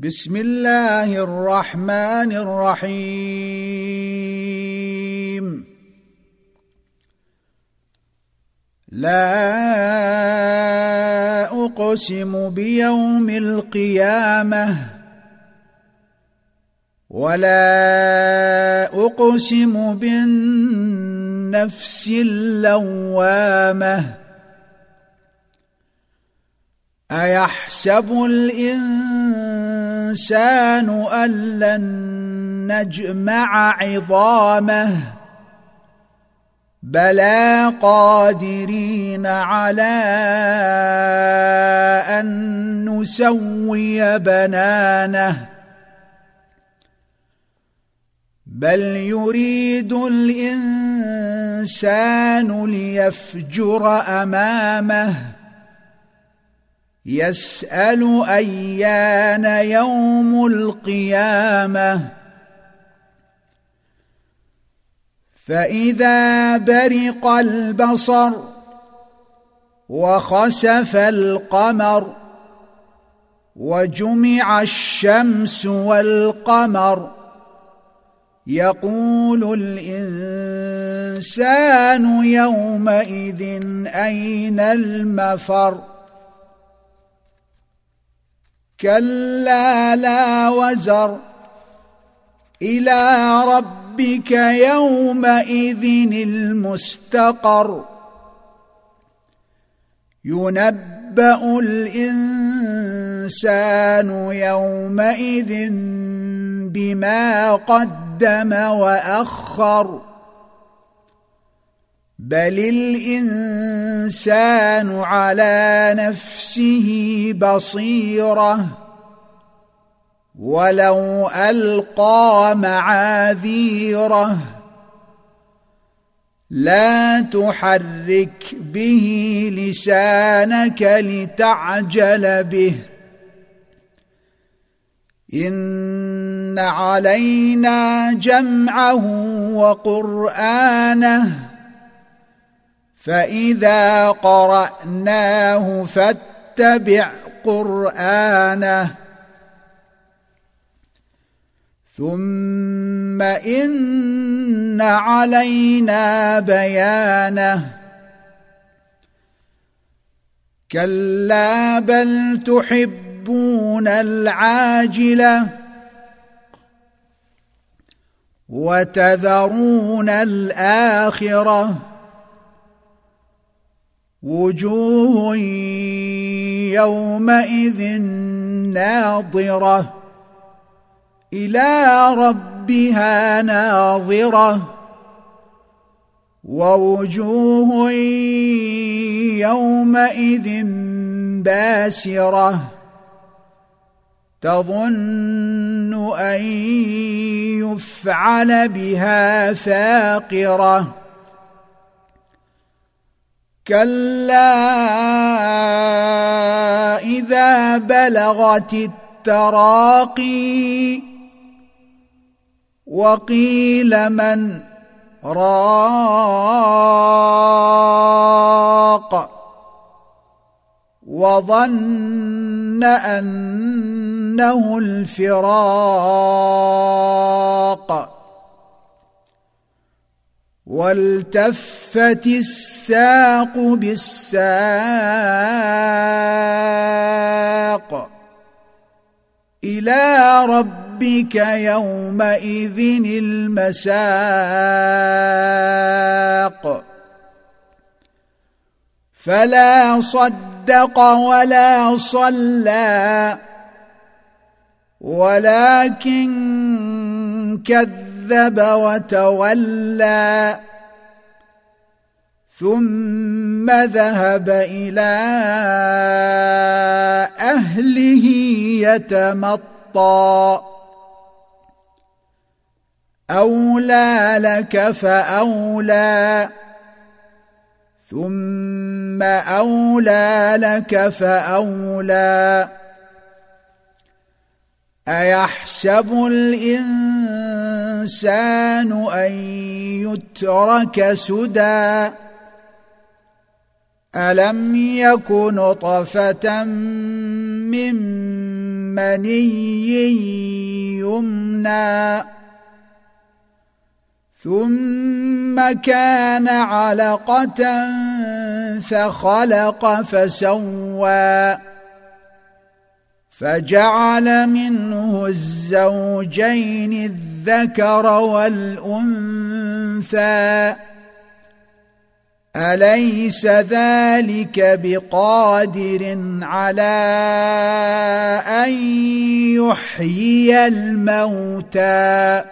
بسم الله الرحمن الرحيم. لا أقسم بيوم القيامة ولا أقسم بالنفس اللوامة. أيحسب الإنسان أن لن نجمع عظامه بلى قادرين على أن نسوي بنانه. بل يريد الإنسان ليفجر أمامه. يسأل أيان يوم القيامة. فإذا برق البصر وخسف القمر وجمع الشمس والقمر يقول الإنسان يومئذ أين المفر؟ كلا لا وزر إلى ربك يومئذ المستقر. ينبأ الإنسان يومئذ بما قدم وأخر. بل الانسان على نفسه بصيره ولو القى معاذيره لا تحرك به لسانك لتعجل به ان علينا جمعه وقرانه فاذا قراناه فاتبع قرانه ثم ان علينا بيانه كلا بل تحبون العاجله وتذرون الاخره وجوه يومئذ ناظرة إلى ربها ناظرة ووجوه يومئذ باسرة تظن أن يفعل بها فاقرة كلا اذا بلغت التراقي وقيل من راق وظن انه الفراق والتفت الساق بالساق إلى ربك يومئذ المساق. فلا صدق ولا صلى ولكن كذب كذب وتولى. ثم ذهب إلى أهله يتمطى. أولى لك فأولى. ثم أولى لك فأولى. أيحسب الإنسان أن يترك سدى؟ ألم يك نطفة من مني يمنى؟ ثم كان علقة فخلق فسوى. فجعل منه الزوجين الذكر والأنثى. أليس ذلك بقادر على أن يحيي الموتى؟